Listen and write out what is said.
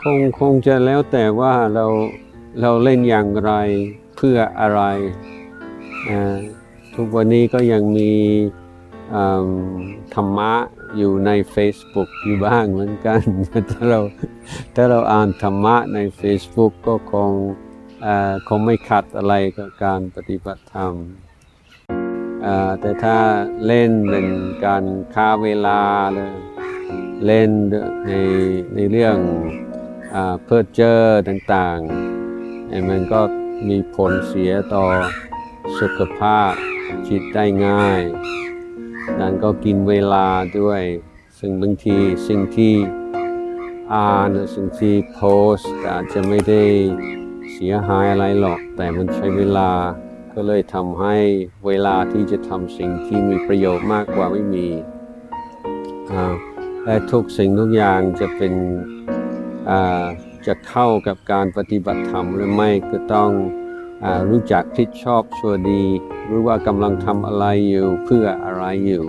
คงคงจะแล้วแต่ว่าเราเราเล่นอย่างไรเพื่ออะไร ทุกวันนี้ก็ยังมีธรรมะอยู่ใน Facebook อยู่บ้างเหมือนกัน ถ้าเราถ้าเราอ่านธรรมะใน Facebook ก็คงคงไม่ขัดอะไรกับการปฏิบัติธรรม แต่ถ้าเล่นเป็นการฆ่าเวลาเลยเล่นในในเรื่อง เพื่อเจอต่างๆไอ้มันก็มีผลเสียต่อสุขภาพจิตได้ง่ายนั้นก็กินเวลาด้วย ซึ่งบางทีสิ่งที่อ่านหรือสิ่งที่โพสต์อาจจะไม่ได้เสียหายอะไรหรอก แต่มันใช้เวลาก็เลยทำให้เวลาที่จะทำสิ่งที่มีประโยชน์มากกว่าไม่มีและทุกสิ่งทุกอย่างจะเป็น จะเข้ากับการปฏิบัติธรรมหรือไม่ก็ต้องอรู้จักทิศชอบชั่วดี รู้ว่ากำลังทำอะไรอยู่เพื่ออะไรอยู่